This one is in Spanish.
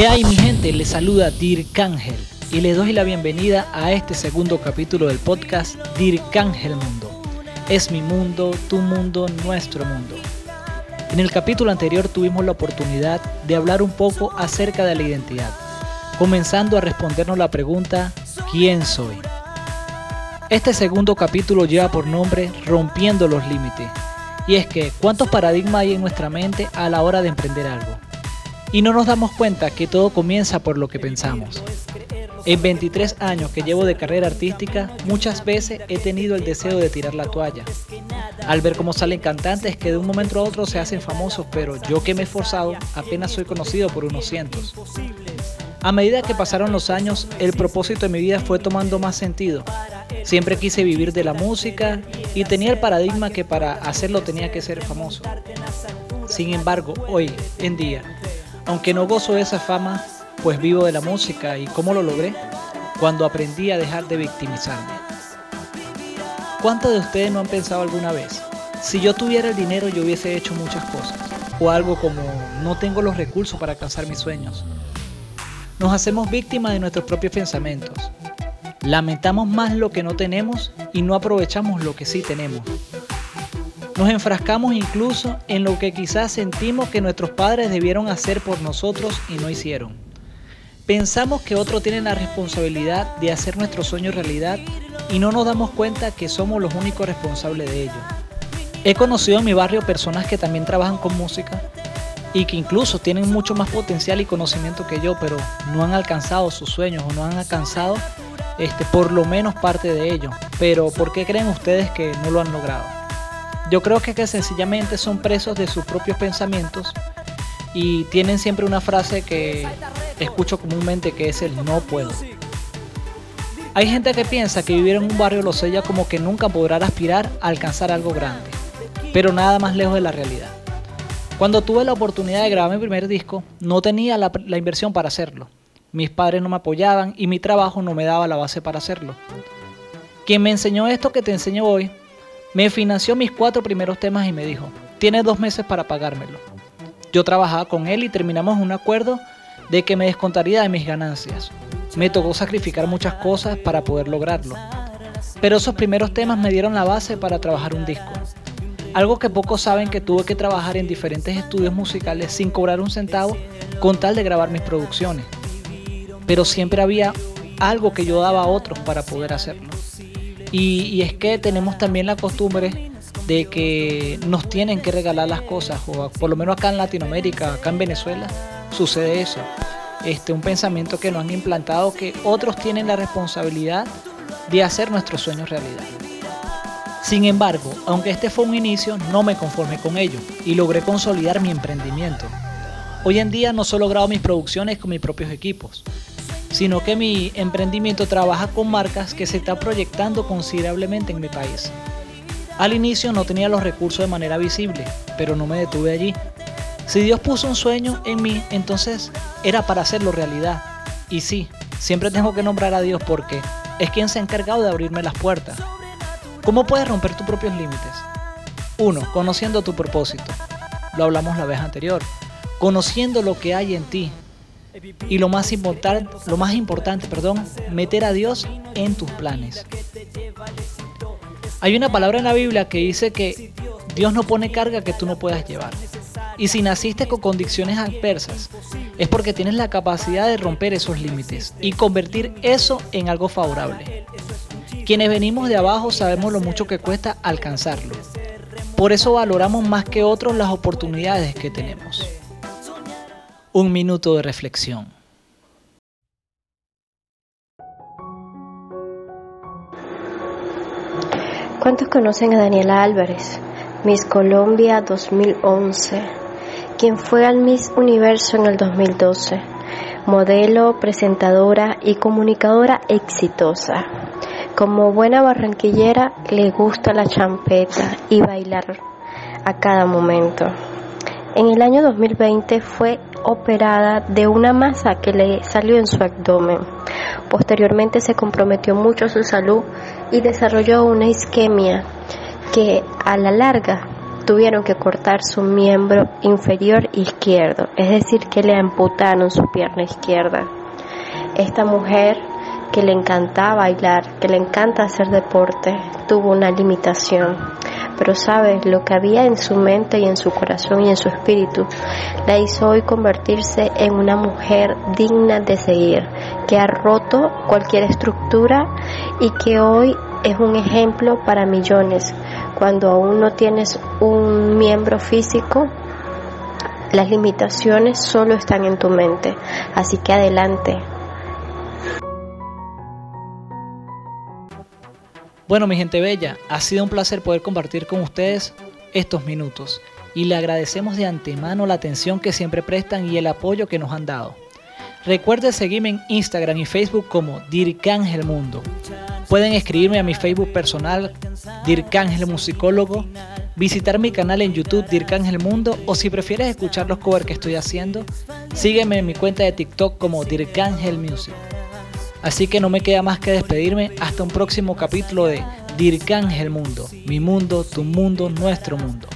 ¿Qué hay mi gente? Les saluda Dirk Ángel y les doy la bienvenida a este segundo capítulo del podcast Dirk Ángel Mundo. Es mi mundo, tu mundo, nuestro mundo. En el capítulo anterior tuvimos la oportunidad de hablar un poco acerca de la identidad, comenzando a respondernos la pregunta ¿quién soy? Este segundo capítulo lleva por nombre Rompiendo los Límites. Y es que, ¿cuántos paradigmas hay en nuestra mente a la hora de emprender algo? Y no nos damos cuenta que todo comienza por lo que pensamos. En 23 años que llevo de carrera artística, muchas veces he tenido el deseo de tirar la toalla. Al ver cómo salen cantantes que de un momento a otro se hacen famosos, pero yo que me he esforzado apenas soy conocido por unos cientos. A medida que pasaron los años, el propósito de mi vida fue tomando más sentido. Siempre quise vivir de la música y tenía el paradigma que para hacerlo tenía que ser famoso. Sin embargo, hoy en día, aunque no gozo de esa fama, pues vivo de la música y cómo lo logré cuando aprendí a dejar de victimizarme. ¿Cuántos de ustedes no han pensado alguna vez? Si yo tuviera el dinero yo hubiese hecho muchas cosas. O algo como no tengo los recursos para alcanzar mis sueños. Nos hacemos víctimas de nuestros propios pensamientos. Lamentamos más lo que no tenemos y no aprovechamos lo que sí tenemos. Nos enfrascamos incluso en lo que quizás sentimos que nuestros padres debieron hacer por nosotros y no hicieron. Pensamos que otros tienen la responsabilidad de hacer nuestro sueño realidad y no nos damos cuenta que somos los únicos responsables de ello. He conocido en mi barrio personas que también trabajan con música y que incluso tienen mucho más potencial y conocimiento que yo, pero no han alcanzado sus sueños o no han alcanzado este, por lo menos parte de ello. Pero ¿por qué creen ustedes que no lo han logrado? Yo creo que, sencillamente son presos de sus propios pensamientos y tienen siempre una frase que escucho comúnmente que es el no puedo. Hay gente que piensa que vivir en un barrio lo sella como que nunca podrá aspirar a alcanzar algo grande, pero nada más lejos de la realidad. Cuando tuve la oportunidad de grabar mi primer disco, no tenía la, la inversión para hacerlo. Mis padres no me apoyaban y mi trabajo no me daba la base para hacerlo. Quien me enseñó esto que te enseño hoy me financió mis cuatro primeros temas y me dijo, tienes dos meses para pagármelo. Yo trabajaba con él y terminamos un acuerdo de que me descontaría de mis ganancias. Me tocó sacrificar muchas cosas para poder lograrlo. Pero esos primeros temas me dieron la base para trabajar un disco. Algo que pocos saben que tuve que trabajar en diferentes estudios musicales sin cobrar un centavo con tal de grabar mis producciones. Pero siempre había algo que yo daba a otros para poder hacerlo. Y, es que tenemos también la costumbre de que nos tienen que regalar las cosas, o por lo menos acá en Latinoamérica, acá en Venezuela, sucede eso. Este, un pensamiento que nos han implantado que otros tienen la responsabilidad de hacer nuestros sueños realidad. Sin embargo, aunque este fue un inicio, no me conformé con ello y logré consolidar mi emprendimiento. Hoy en día no solo grabo mis producciones con mis propios equipos, sino que mi emprendimiento trabaja con marcas que se están proyectando considerablemente en mi país. Al inicio no tenía los recursos de manera visible, pero no me detuve allí. Si Dios puso un sueño en mí, entonces era para hacerlo realidad. Y sí, siempre tengo que nombrar a Dios porque es quien se ha encargado de abrirme las puertas. ¿Cómo puedes romper tus propios límites? 1. Conociendo tu propósito. Lo hablamos la vez anterior. Conociendo lo que hay en ti, y lo más importante, lo más importante, perdón, meter a Dios en tus planes. Hay una palabra en la Biblia que dice que Dios no pone carga que tú no puedas llevar. Y si naciste con condiciones adversas, es porque tienes la capacidad de romper esos límites y convertir eso en algo favorable. Quienes venimos de abajo sabemos lo mucho que cuesta alcanzarlo. Por eso valoramos más que otros las oportunidades que tenemos. Un minuto de reflexión. ¿Cuántos conocen a Daniela Álvarez, Miss Colombia 2011, quien fue al Miss Universo en el 2012? Modelo, presentadora y comunicadora exitosa. Como buena barranquillera le gusta la champeta y bailar a cada momento. En el año 2020 fue operada de una masa que le salió en su abdomen. Posteriormente se comprometió mucho su salud y desarrolló una isquemia que a la larga tuvieron que cortar su miembro inferior izquierdo, es decir, que le amputaron su pierna izquierda. Esta mujer que le encantaba bailar, que le encanta hacer deporte, tuvo una limitación. Pero sabes, lo que había en su mente y en su corazón y en su espíritu la hizo hoy convertirse en una mujer digna de seguir, que ha roto cualquier estructura y que hoy es un ejemplo para millones. Cuando aún no tienes un miembro físico, las limitaciones solo están en tu mente. Así que adelante, Bueno, mi gente bella, ha sido un placer poder compartir con ustedes estos minutos y le agradecemos de antemano la atención que siempre prestan y el apoyo que nos han dado. Recuerde seguirme en Instagram y Facebook como Dircángel Mundo. Pueden escribirme a mi Facebook personal, Dircángel Musicólogo, visitar mi canal en YouTube, Dircángel Mundo, o si prefieres escuchar los covers que estoy haciendo, sígueme en mi cuenta de TikTok como Dircángel Music. Así que no me queda más que despedirme hasta un próximo capítulo de Dircángel Mundo, mi mundo, tu mundo, nuestro mundo.